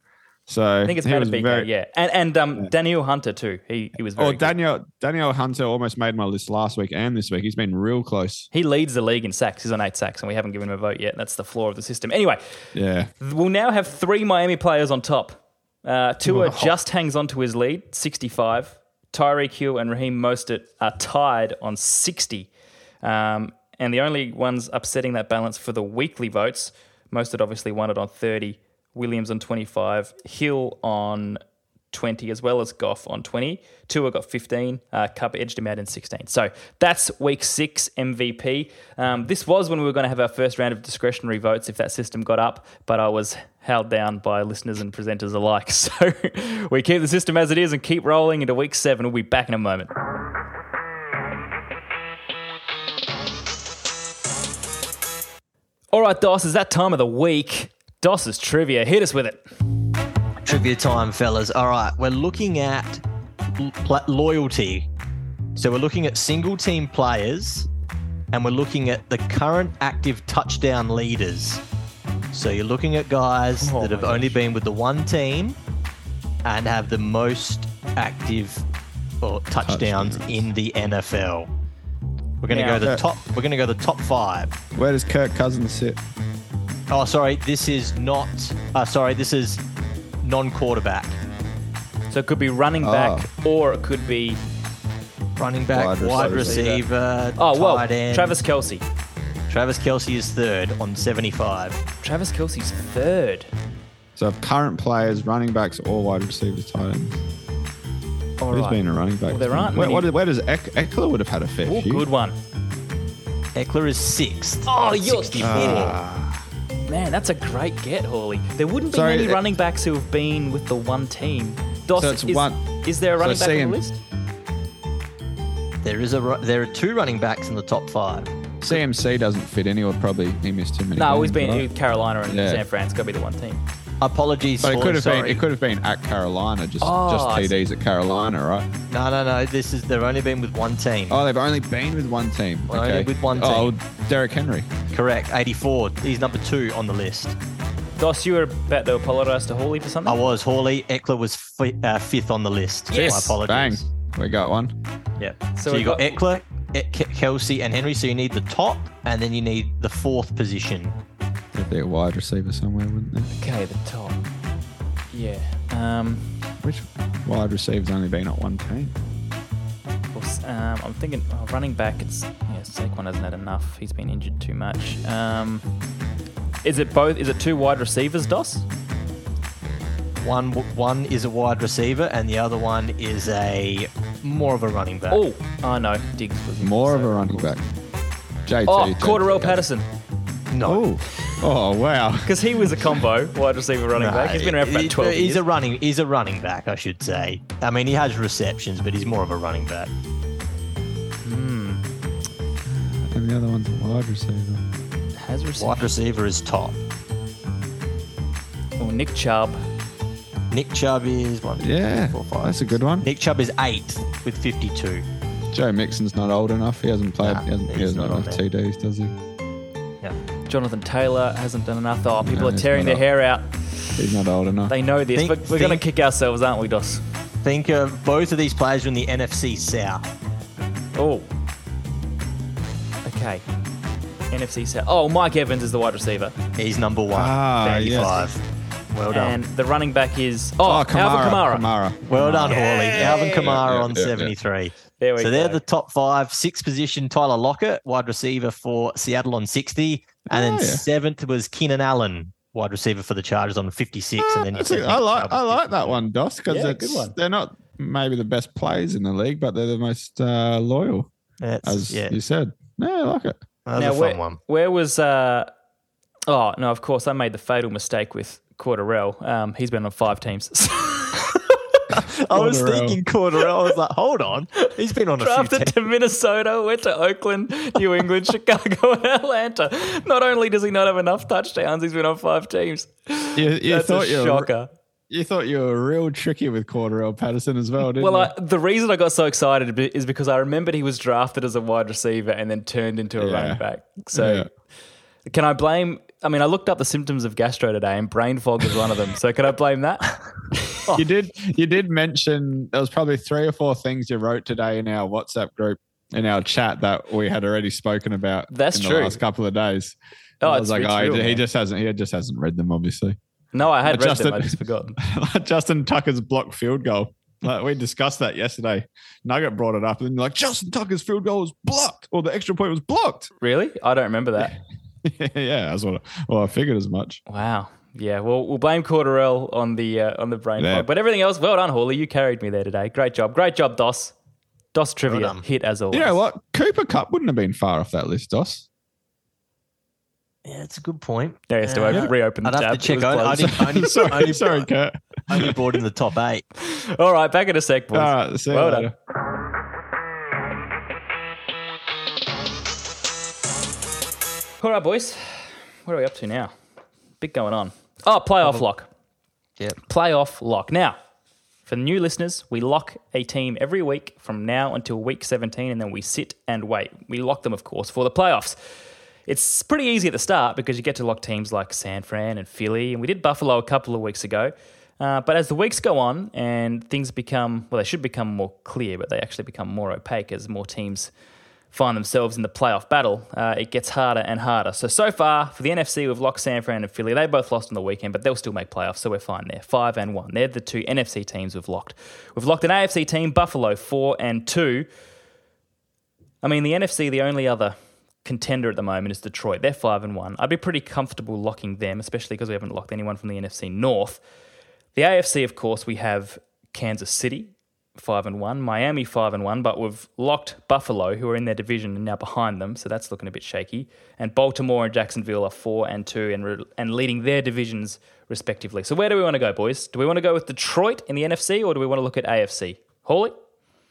so I think it's Mudabike, very- yeah, and and um, Danielle Hunter too. He he was very. Oh, good. Daniel Danielle Hunter almost made my list last week and this week. He's been real close. He leads the league in sacks. He's on eight sacks, and we haven't given him a vote yet. That's the flaw of the system. Anyway, Yeah. we'll now have three Miami players on top. Uh, Tua Oh. just hangs on to his lead, 65. Tyreek Hill and Raheem Mostert are tied on 60. Um, and the only ones upsetting that balance for the weekly votes, Mostert obviously won it on 30, Williams on 25, Hill on 20, as well as Goff on 20. Tua got 15. Uh, Kupp edged him out in 16. So that's week six MVP. Um, this was when we were going to have our first round of discretionary votes if that system got up, but I was held down by listeners and presenters alike. [LAUGHS] So we keep the system as it is and keep rolling into week seven. We'll be back in a moment. All right, Dos, is that time of the week? Dos's trivia. Hit us with it. Trivia time, fellas. All right, we're looking at loyalty. So we're looking at single team players and we're looking at the current active touchdown leaders. So you're looking at guys Oh that have my only been with the one team and have the most active or touchdowns, Touchdowns. in the NFL. We're going to Now- go the top. We're going to go the top five. Where does Kirk Cousins sit? Oh, sorry. This is not. Uh, sorry, this is non-quarterback. So it could be running back or it could be, Running back, Wide wide, receiver. receiver, oh, well, tight end. Travis Kelce. Travis Kelce is third on 75. Travis Kelce's third. So current players, running backs, or wide receivers, tight ends. All Who's right. been a running back? Well, there aren't Where, many- what, where does Eck, Ekeler would have had a fair Oh, few? good one. Ekeler is sixth. Oh, at you're 64. Ah, Man, that's a great get, Hawley. There wouldn't be Sorry, many uh, running backs who have been with the one team. Dos, So it's is, one- is there a so running back on CM the list? There is a ru- there are two running backs in the top five. CMC doesn't fit anywhere. Probably he missed too many. No, games, he's been right? with Carolina and Yeah. San Fran. It's got to be the one team. Apologies. But it could have been it could have been at Carolina, just Oh, just TDs at Carolina, right? No, no, no. This is they've only been with one team. Oh, they've only been with one team. Only okay. with one team. Oh, Derek Henry. Correct. 84. He's number two on the list. Dos, you were about to apologise to Hawley for something? I was Hawley. Ekeler was fi- uh, fifth on the list. Yes. My Bang. apologies. We got one. Yeah. So So, you got, got- Ekeler, Kelce, and Henry. So you need the top, and then you need the fourth position. There'd wide receiver somewhere, wouldn't there? Okay, the top. Yeah. Um, Which wide receiver's only been at one team? well, s- um, I'm thinking oh, running back. It's yeah, Saquon hasn't had enough. He's been injured too much. Um, is it both? Is it two wide receivers, Dos? One one is a wide receiver, and the other one is a more of a running back. Oh, I know. Diggs was More of a running back. JT. Oh, JT. Cordarrelle Patterson, no. Oh, oh wow. because he was a combo wide receiver running No, back. He's been around for he- about 12 He's years. a running. He's a running back, I should say. I mean, he has receptions, but he's more of a running back. Hmm. And the other one's a wide receiver. Has received. Wide receiver is top. Oh, Nick Chubb. Nick Chubb is one. two, Yeah, three, four, five, that's a good one. Nick Chubb is eighth with 52. Joe Mixon's not old enough. He hasn't played. Nah, he hasn't, he he's hasn't not on enough there. TDs, does he? Yeah. Jonathan Taylor hasn't done enough. Oh, people No, are tearing not their hair out. He's not old enough. They know this. Think- but we're going to kick ourselves, aren't we, Dos? Think of both of these players are in the NFC South. Oh. Okay. NFC South. Oh, Mike Evans is the wide receiver. He's number one. Ah, 35. Well done. And the running back is. Oh, Oh, Alvin Kamara. Kamara. Kamara. well done, Hawley. Alvin Kamara Yeah, on yeah, yeah. 73. There we so go. they're the top five. Sixth position, Tyler Lockett, wide receiver for Seattle on 60. And Oh, then yeah. seventh was Keenan Allen, wide receiver for the Chargers on 56. and then you said a- I like I like that one, Dos, because Yeah, good one. they're not maybe the best players in the league, but they're the most uh, loyal, That's, as yeah, you said. No, I like it. that was now, a fun where, one. where was. Uh, oh, no, of course, I made the fatal mistake with Cordarrelle. Um, he's been on five teams. [LAUGHS] [LAUGHS] I was thinking Cordarrelle. I was like, hold on. He's been on Drafted to Minnesota, went to Oakland, New England, [LAUGHS] Chicago, and Atlanta. Not only does he not have enough touchdowns, he's been on five teams. You, you That's thought a you were, shocker. you thought you were real tricky with Cordarrelle Patterson as well, didn't Well, you? I, the reason I got so excited is because I remembered he was drafted as a wide receiver and then turned into a Yeah. running back. So, Yeah. can I blame? I mean, I looked up the symptoms of gastro today, and brain fog was one of them. So, can I blame that? [LAUGHS] you did you did mention there was probably three or four things you wrote today in our WhatsApp group in our chat that we had already spoken about That's in true. the last couple of days. Oh, I it's, was like, oh, real, he, he just hasn't he just hasn't read them, obviously. no, I had read Justin- them. I just forgotten. [LAUGHS] Justin Tucker's blocked field goal. Like we discussed that yesterday. Nugget brought it up, and you're like Justin Tucker's field goal was blocked, or the extra point was blocked. Really? I don't remember that. [LAUGHS] yeah, that's what. I, well, I figured as much. Wow. Yeah. Well, we'll blame Cordarrelle on the uh, on the brain Yeah. fog, but everything else, well done, Hawley. You carried me there today. Great job. Great job, Dos. Dos trivia done. hit as always. You know what? Cooper Kupp wouldn't have been far off that list, Dos. Yeah, it's a good point. Yeah, he has to Yeah. open, reopen the I'd have to check. I, I, didn't, only, [LAUGHS] sorry, only, sorry, Kurt. only brought in the top eight. [LAUGHS] All right, back in a sec, boys. All right, see you Well later. All right, boys. What are we up to now? Big going on. Oh, playoff lock. Yep. Playoff lock. Now, for the new listeners, we lock a team every week from now until week 17, and then we sit and wait. We lock them, of course, for the playoffs. It's pretty easy at the start because you get to lock teams like San Fran and Philly, and we did Buffalo a couple of weeks ago. Uh, but as the weeks go on and things become, well, they should become more clear, but they actually become more opaque as more teams find themselves in the playoff battle, uh, it gets harder and harder. So, so far for the NFC, we've locked San Fran and Philly. They both lost on the weekend, but they'll still make playoffs, so we're fine there. Five and one. They're the two NFC teams we've locked. We've locked an AFC team, Buffalo, four and two. I mean, the NFC, the only other contender at the moment is Detroit. They're five and one. I'd be pretty comfortable locking them, especially because we haven't locked anyone from the NFC North. The AFC, of course, we have Kansas City, five and one, Miami five and one, but we've locked Buffalo, who are in their division and now behind them, so that's looking a bit shaky. And Baltimore and Jacksonville are four and two and re- and leading their divisions respectively. So where do we want to go, boys? Do we want to go with Detroit in the NFC, or do we want to look at AFC? Hawley,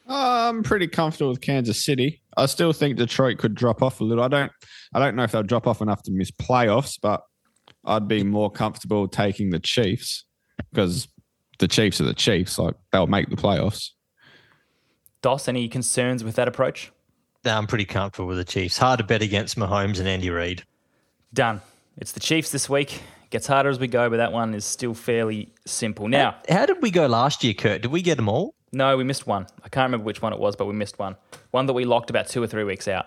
I'm pretty comfortable with Kansas City. I still think Detroit could drop off a little. I don't. I don't know if they'll drop off enough to miss playoffs, but I'd be more comfortable taking the Chiefs because the Chiefs are the Chiefs. Like they'll make the playoffs. Dos, any concerns with that approach? No, I'm pretty comfortable with the Chiefs. Hard to bet against Mahomes and Andy Reid. Done. It's the Chiefs this week. Gets harder as we go, but that one is still fairly simple. Now, How did we go last year, Kurt? Did we get them all? no, we missed one. I can't remember which one it was, but we missed one. One that we locked about two or three weeks out.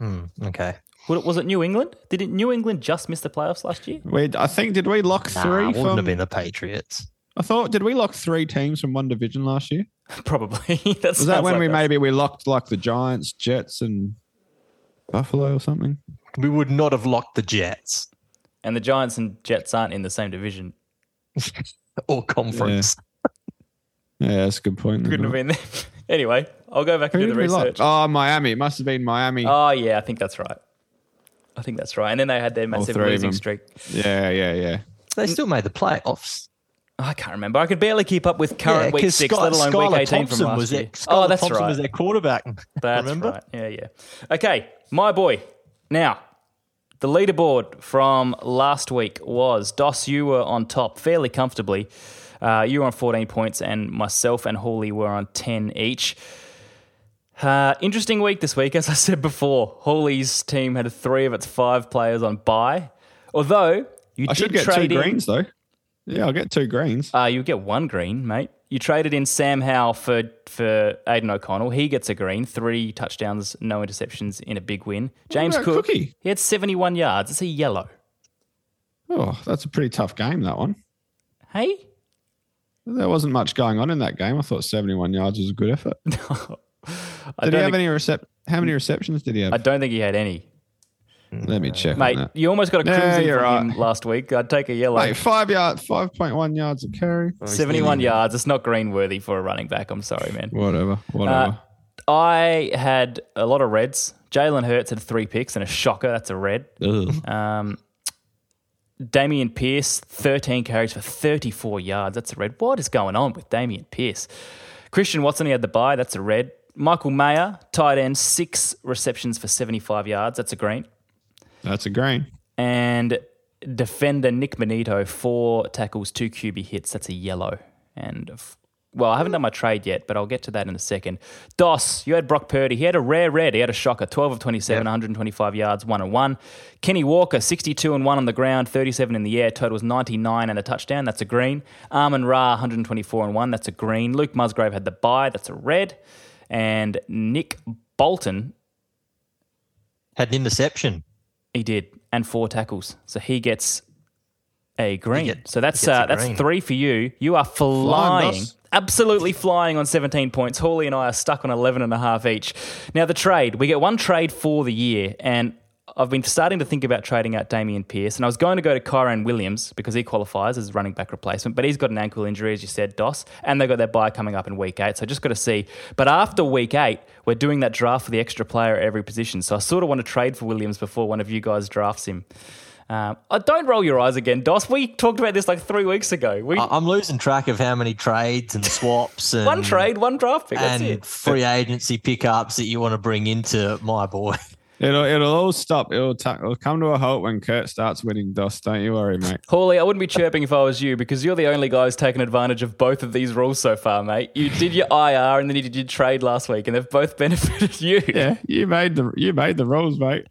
Mm, Okay. Was it- New England? Did it, New England just miss the playoffs last year? We, I think, did we lock Nah, three? wouldn't from, have been the Patriots. I thought, did we lock three teams from one division last year? [LAUGHS] Probably. [LAUGHS] that Was that when like we us. maybe we locked like the Giants, Jets, and Buffalo or something? We would not have locked the Jets And the Giants and Jets aren't in the same division. [LAUGHS] or conference. Yeah, that's a good point. Couldn't have been there. anyway, I'll go back Who and do the we lock? research. Oh, Miami. It must have been Miami. Oh yeah, I think that's right. I think that's right. And then they had their massive losing streak. Yeah, yeah, yeah. They still made the playoffs. I can't remember. I could barely keep up with current Yeah, week 'cause six, Sky- let alone Skylar week eighteen Thompson from last was year. Their, oh, that's Thompson right. was their quarterback. That's Remember? right. Yeah, yeah. Okay, my boy. Now, the leaderboard from last week was Dos. You were on top fairly comfortably. Uh, you were on 14 points, and myself and Hawley were on 10 each. Uh, interesting week this week, as I said before. Hawley's team had three of its five players on bye. Although you I did should get trade two in, greens though. Yeah, I'll get two greens. uh, you get one green, mate. You traded in Sam Howell for for Aidan O'Connell. He gets a green, three touchdowns, no interceptions in a big win. James Cook, Cookie? he had 71 yards. It's a yellow. Oh, that's a pretty tough game. That one. Hey? There wasn't much going on in that game. I thought 71 yards was a good effort. [LAUGHS] Did he have any recep? How many receptions did he have? I don't think he had any. Mm, let me uh, check. Mate, on that. you almost got a Yeah, crimson you're from him last week. I'd take a yellow. Mate, five yard, five point one yards of carry. 71 yards. It's not green worthy for a running back. I'm sorry, man. Whatever, uh, whatever. I had a lot of reds. Jalen Hurts had three picks and a shocker. That's a red. Ugh. Um, Dameon Pierce, 13 carries for 34 yards. That's a red. What is going on with Dameon Pierce? Christian Watson, he had the bye. That's a red. Michael Mayer, tight end, six receptions for 75 yards. That's a green. That's a green. And defender Nik Bonitto, four tackles, two QB hits. That's a yellow. And well, I haven't done my trade yet, but I'll get to that in a second. Dos, you had Brock Purdy. He had a rare red. He had a shocker. 12 of 27, 125 yards, 1 and 1. Kenny Walker, 62 and 1 on the ground, 37 in the air. Total was 99 and a touchdown. That's a green. Amon-Ra, 124 and 1. That's a green. Luke Musgrave had the bye. That's a red. And Nick Bolton, Had an interception. He did, and four tackles. So he gets a green. get- so that's he gets a uh, that's green. three for you. You are flying, Dos. absolutely flying on 17 points. Hawley and I are stuck on 11 and a half each. Now the trade, we get one trade for the year, and I've been starting to think about trading out Dameon Pierce, and I was going to go to Kyren Williams because he qualifies as running back replacement, but he's got an ankle injury, as you said, Dos, and they've got their bye coming up in week eight, so just got to see. But after week eight, we're doing that draft for the extra player at every position, so I sort of want to trade for Williams before one of you guys drafts him. Um, don't roll your eyes again, Dos. We talked about this like three weeks ago. We I'm losing track of how many trades and swaps [LAUGHS] and one trade, one draft pick. And free agency pickups that you want to bring into my boy. [LAUGHS] It'll it'll all stop. It'll, ta- it'll come to a halt when Kurt starts winning dust. Don't you worry, mate. Hawley, I wouldn't be chirping if I was you because you're the only guy who's taken advantage of both of these rules so far, mate. You did your IR and then you did your trade last week, and they've both [LAUGHS] benefited you. Yeah, you made the you made the rules, mate.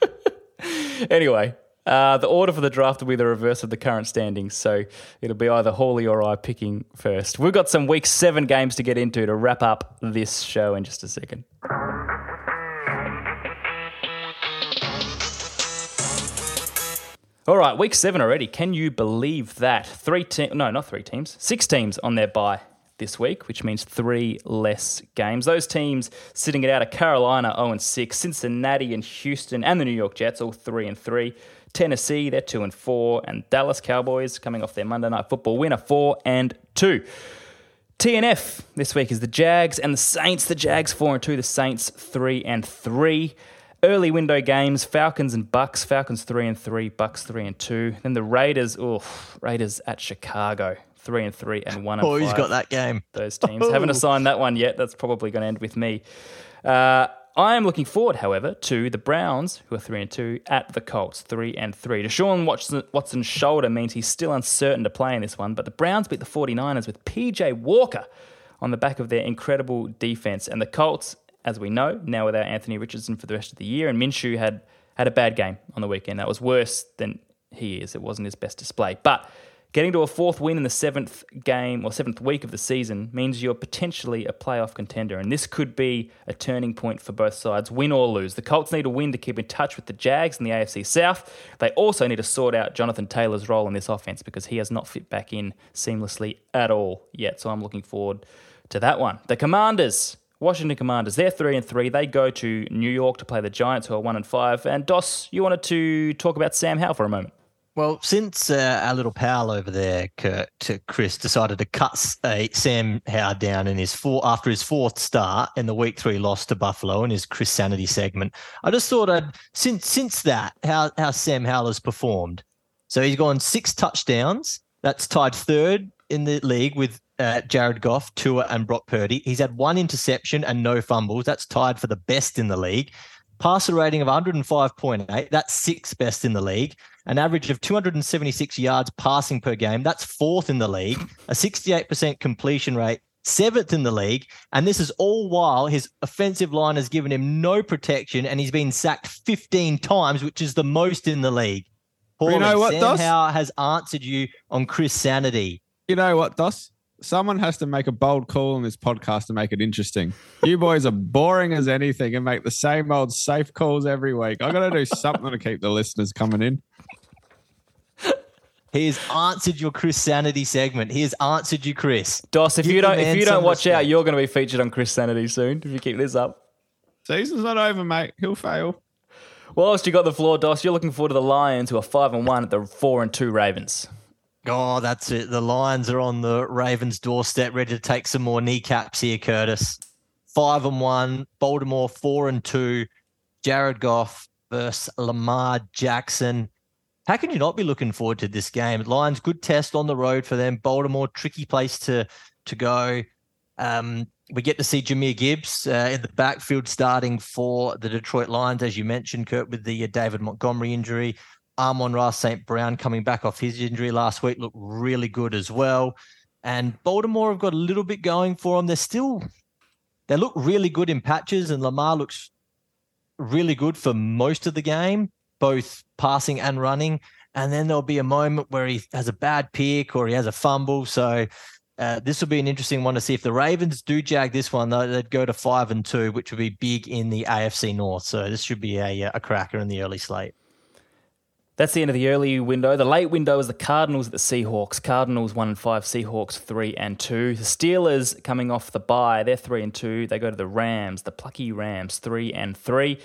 [LAUGHS] Anyway, uh, the order for the draft will be the reverse of the current standings, so it'll be either Hawley or I picking first. We've got some week seven games to get into to wrap up this show in just a second. All right, week seven already. Can you believe that? Three teams, no, not three teams, six teams on their bye this week, which means three less games. Those teams sitting it out are Carolina 0 and 6, Cincinnati and Houston and the New York Jets all 3 and 3. Tennessee, they're 2 and 4, and Dallas Cowboys coming off their Monday night football winner 4 and 2. TNF this week is the Jags and the Saints. The Jags 4 and 2, the Saints 3 and 3. Early window games, Falcons and Bucks. Falcons 3 and 3, Bucks 3 and 2. Then the Raiders, oh, Raiders at Chicago. three and three and one and Oh, who's got that game? Those teams haven't assigned that one yet. That's probably going to end with me. Uh, I am looking forward, however, to the Browns, who are three and two, at the Colts, three and three. Deshaun Watson, Watson's shoulder means he's still uncertain to play in this one, but the Browns beat the 49ers with PJ Walker on the back of their incredible defense. And the Colts, as we know, now without Anthony Richardson for the rest of the year, and Minshew had had a bad game on the weekend. That was worse than he is. It wasn't his best display, but. Getting to a fourth win in the seventh game or seventh week of the season means you're potentially a playoff contender, and this could be a turning point for both sides, win or lose. The Colts need a win to keep in touch with the Jags in the AFC South. They also need to sort out Jonathan Taylor's role in this offense because he has not fit back in seamlessly at all yet. So I'm looking forward to that one. The Commanders. Washington Commanders, they're three and three. They go to New York to play the Giants, who are one and five. And Dos, you wanted to talk about Sam Howell for a moment. Well, since uh, our little pal over there, Kurt, to Chris, decided to cut uh, Sam Howell down in his four after his fourth start in the week three loss to Buffalo in his Chris Sanity segment, I just thought I'd since since that how how Sam Howell has performed. So he's gone six touchdowns. That's tied third in the league with uh, Jared Goff, Tua, and Brock Purdy. He's had one interception and no fumbles. That's tied for the best in the league. Passer rating of 105.8. That's sixth best in the league. An average of 276 yards passing per game. That's fourth in the league. A 68% completion rate. Seventh in the league. And this is all while his offensive line has given him no protection and he's been sacked 15 times, which is the most in the league. Paul, you know what, Sam? Howell has answered you on Chris Sanity. You know what, Dos? Someone has to make a bold call on this podcast to make it interesting. You boys are boring as anything and make the same old safe calls every week. I got to do something to keep the listeners coming in. He has answered your Chris Sanity segment. He has answered you, Chris. Dos, if Give you don't if you don't some watch out, you're going to be featured on Chris Sanity soon if you keep this up. Season's not over, mate. He'll fail. Whilst you got the floor, Dos, you're looking forward to the Lions, who are five and one at the four and two Ravens. Oh, that's it. The Lions are on the Ravens' doorstep, ready to take some more kneecaps here, Curtis. Five and one, Baltimore four and two, Jared Goff versus Lamar Jackson. How can you not be looking forward to this game? Lions, good test on the road for them. Baltimore, tricky place to to go. Um, we get to see Jahmyr Gibbs uh, in the backfield starting for the Detroit Lions, as you mentioned, Kurt, with the uh, David Montgomery injury. Amon-Ra St. Brown coming back off his injury last week looked really good as well. And Baltimore have got a little bit going for them. They're still, they look really good in patches, and Lamar looks really good for most of the game, both passing and running. And then there'll be a moment where he has a bad pick or he has a fumble. So uh, this will be an interesting one to see if the Ravens do jag this one. They'd go to five and two, which would be big in the AFC North. So this should be a, a cracker in the early slate. That's the end of the early window. The late window is the Cardinals at the Seahawks. Cardinals one and five, Seahawks three and two. The Steelers coming off the bye, they're three and two. They go to the Rams, the plucky Rams, three and three.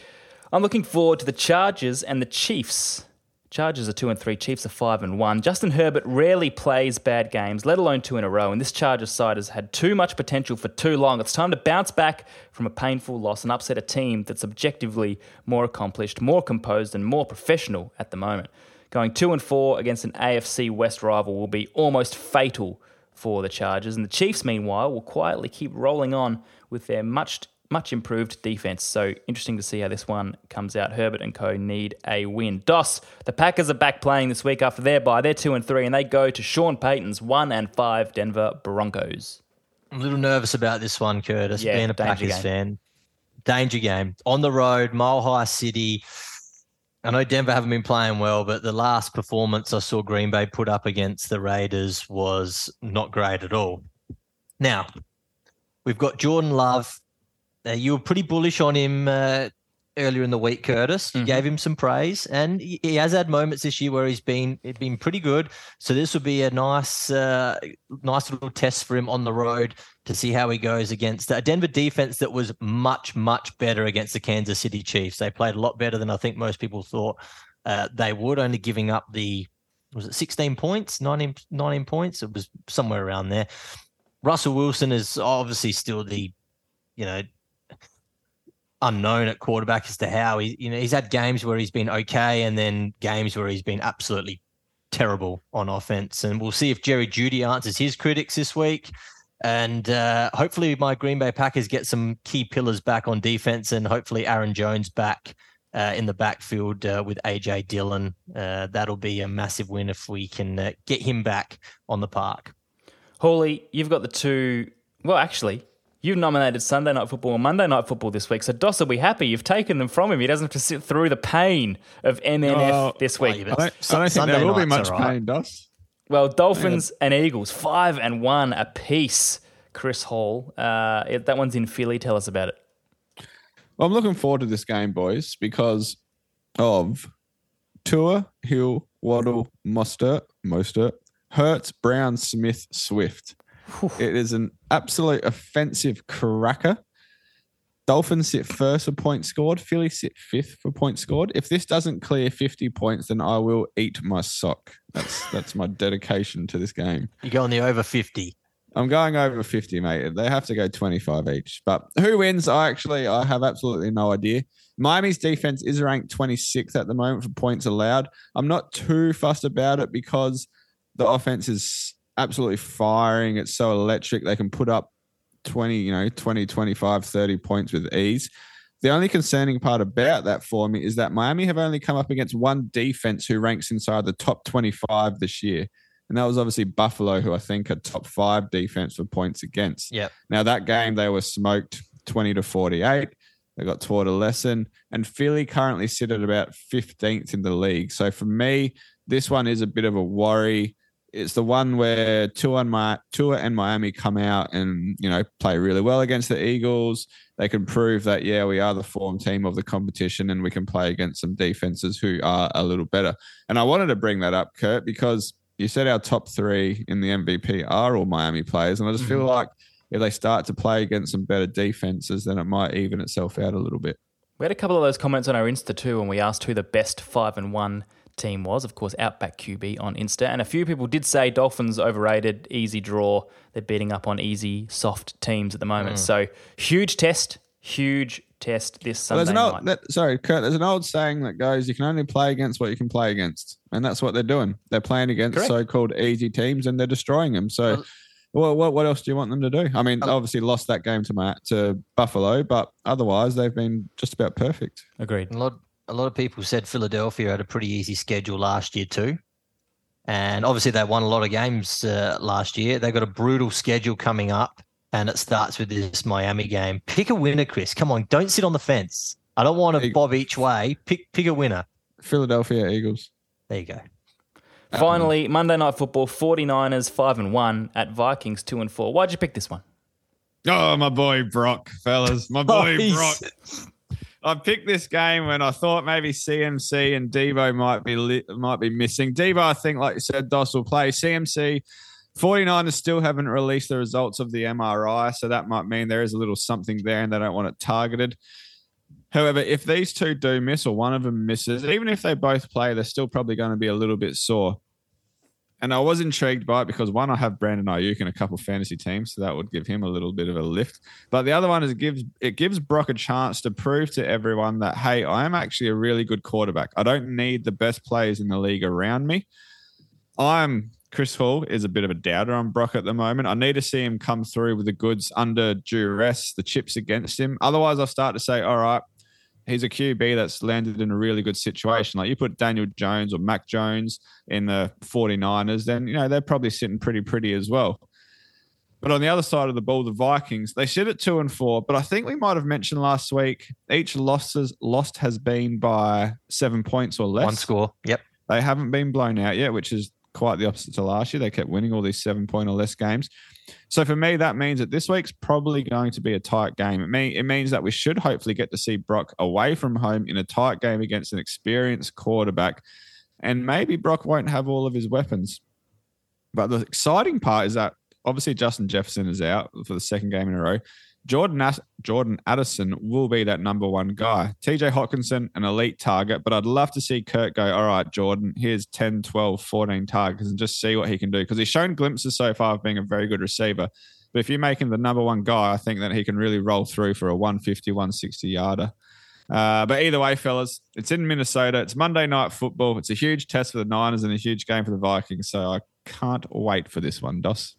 I'm looking forward to the Chargers and the Chiefs. Chargers are two and three, Chiefs are five and one. Justin Herbert rarely plays bad games, let alone two in a row, and this Chargers side has had too much potential for too long. It's time to bounce back from a painful loss and upset a team that's objectively more accomplished, more composed, and more professional at the moment. Going two and four against an AFC West rival will be almost fatal for the Chargers, and the Chiefs, meanwhile, will quietly keep rolling on with their much much improved defense. So interesting to see how this one comes out. Herbert and Co need a win. Dos, the Packers are back playing this week after their bye. They're two and three, and they go to Sean Payton's one and five Denver Broncos. I'm a little nervous about this one, Curtis, Yeah, being a Packers game. fan. Danger game. On the road, Mile High City. I know Denver haven't been playing well, but the last performance I saw Green Bay put up against the Raiders was not great at all. Now, we've got Jordan Love. Uh, you were pretty bullish on him uh, earlier in the week, Curtis. You Mhm. gave him some praise, and he he has had moments this year where he's been been pretty good. So this will be a nice, uh, nice little test for him on the road to see how he goes against a Denver defense that was much, much better against the Kansas City Chiefs. They played a lot better than I think most people thought uh, they would, only giving up the was it 16 points, 19, 19 points? It was somewhere around there. Russell Wilson is obviously still the, you know, unknown at quarterback as to how he, you know, he's had games where he's been okay and then games where he's been absolutely terrible on offense. And we'll see if Jerry Jeudy answers his critics this week. And uh, hopefully, my Green Bay Packers get some key pillars back on defense, and hopefully, Aaron Jones back uh, in the backfield uh, with AJ Dillon. Uh, that'll be a massive win if we can uh, get him back on the park. Hawley, you've got the two. Well, actually, you nominated Sunday Night Football and Monday Night Football this week, so Dos will be happy. You've taken them from him. He doesn't have to sit through the pain of MNF Oh, this week. yeah, I don't, I don't think Sunday there will be much right. pain, Dos. Well, Dolphins and Eagles, five and one apiece. Chris Hall, uh, it- that one's in Philly. Tell us about it. Well, I'm looking forward to this game, boys, because of Tua, Hill, Waddle, Mostert, Mostert, Hurts, Brown, Smith, Swift. It is an absolute offensive cracker. Dolphins sit first for points scored. Philly sit fifth for points scored. If this doesn't clear 50 points, then I will eat my sock. That's that's my dedication to this game. You go on the over 50. I'm going over 50, mate. They have to go 25 each. But who wins? I actually I have absolutely no idea. Miami's defense is ranked 26th at the moment for points allowed. I'm not too fussed about it because the offense is absolutely firing. It's so electric. They can put up 20, you know, 20, 25, 30 points with ease. The only concerning part about that for me is that Miami have only come up against one defense who ranks inside the top 25 this year. And that was obviously Buffalo, who I think are top five defense for points against. Yep. Now, that game, they were smoked 20 to 48. They got taught a lesson. And Philly currently sit at about 15th in the league. So for me, this one is a bit of a worry. It's the one where Tua and, Tua and Miami come out and, you know, play really well against the Eagles. They can prove that, yeah, we are the form team of the competition and we can play against some defenses who are a little better. And I wanted to bring that up, Kurt, because you said our top three in the MVP are all Miami players. And I just feel mm-hmm. like if they start to play against some better defenses, then it might even itself out a little bit. We had a couple of those comments on our Insta too when we asked who the best five and one team was. Of course, Outback QB on Insta, and a few people did say Dolphins overrated, easy draw. They're beating up on easy, soft teams at the moment. Mm. So huge test, huge test this Well, Sunday there's an night. that, sorry, Kurt. There's an old saying that goes, "You can only play against what you can play against," and that's what they're doing. They're playing against Correct. so-called easy teams, and they're destroying them. So, well, what what else do you want them to do? I mean, um, obviously lost that game to my, to Buffalo, but otherwise they've been just about perfect. Agreed. A lot, a lot of people said Philadelphia had a pretty easy schedule last year too, and obviously they won a lot of games uh, last year. They got a brutal schedule coming up, and it starts with this Miami game. Pick a winner, Chris. Come on, don't sit on the fence. I don't want to Hey. bob each way. Pick, pick a winner. Philadelphia Eagles. There you go. Finally, Monday Night Football, 49ers 5 and 1 at Vikings 2 and 4. Why'd you pick this one? Oh, my boy Brock, fellas, my [LAUGHS] Oh, boy he's- Brock. [LAUGHS] I picked this game when I thought maybe CMC and Devo might be li- might be missing. Devo, I think, like you said, Dos will play. CMC, 49ers still haven't released the results of the MRI, so that might mean there is a little something there and they don't want it targeted. However, if these two do miss or one of them misses, even if they both play, they're still probably going to be a little bit sore. And I was intrigued by it because one, I have Brandon Aiyuk in a couple fantasy teams, so that would give him a little bit of a lift. But the other one is it gives it gives Brock a chance to prove to everyone that hey, I am actually a really good quarterback. I don't need the best players in the league around me. I'm Chris Hall is a bit of a doubter on Brock at the moment. I need to see him come through with the goods under duress, the chips against him. Otherwise, I'll start to say, all right, he's a QB that's landed in a really good situation. Like you put Daniel Jones or Mac Jones in the 49ers, then you know they're probably sitting pretty pretty as well. But on the other side of the ball, the Vikings, they sit at two and four. But I think we might have mentioned last week each losses lost has been by seven points or less. One score. Yep. They haven't been blown out yet, which is quite the opposite to last year. They kept winning all these seven point or less games. So for me, that means that this week's probably going to be a tight game. It, mean, it means that we should hopefully get to see Brock away from home in a tight game against an experienced quarterback. And maybe Brock won't have all of his weapons. But the exciting part is that obviously Justin Jefferson is out for the second game in a row. Jordan As- Jordan Addison will be that number one guy. TJ Hockenson, an elite target, but I'd love to see Kurt go, all right, Jordan, here's 10, 12, 14 targets and just see what he can do. Because he's shown glimpses so far of being a very good receiver. But if you make him the number one guy, I think that he can really roll through for a 150, 160 yarder. Uh, but either way, fellas, it's in Minnesota. It's Monday night football. It's a huge test for the Niners and a huge game for the Vikings. So I can't wait for this one, Dos.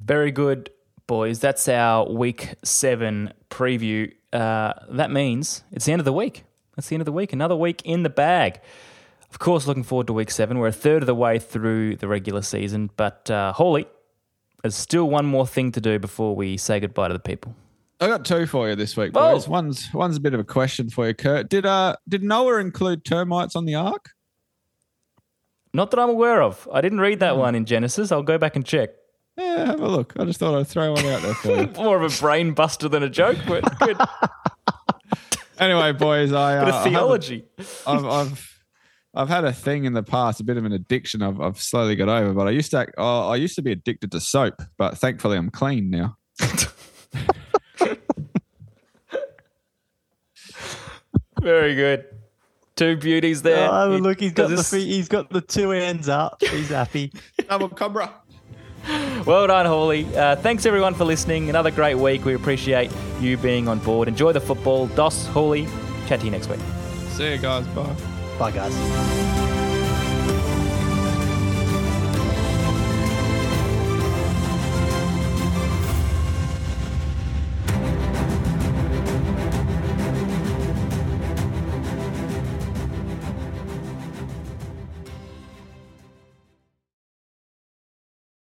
Very good, boys. That's our week seven preview. Uh, that means it's the end of the week. That's the end of the week. Another week in the bag. Of course, looking forward to week seven. We're a third of the way through the regular season, but uh, Hawley, there's still one more thing to do before we say goodbye to the people. I got two for you this week, boys. One's one's a bit of a question for you, Kurt. Did uh did Noah include termites on the ark? Not that I'm aware of. I didn't read that one in Genesis. I'll go back and check. Yeah, have a look. I just thought I'd throw one out there for you. [LAUGHS] More of a brain buster than a joke, but good. [LAUGHS] anyway, boys, I uh, Bit of have a- theology. I've, I've I've had a thing in the past, a bit of an addiction. I've, I've slowly got over, but I used to act, oh, I used to be addicted to soap, but thankfully I'm clean now. [LAUGHS] Very good. Two beauties there. Oh, look, he's got the feet, he's got the two hands up. He's happy. I'm Double cobra. Well done, Hawley. Uh, thanks everyone for listening. Another great week. We appreciate you being on board. Enjoy the football. Dos, Hawley. Chat to you next week. See you guys. Bye. Bye, guys.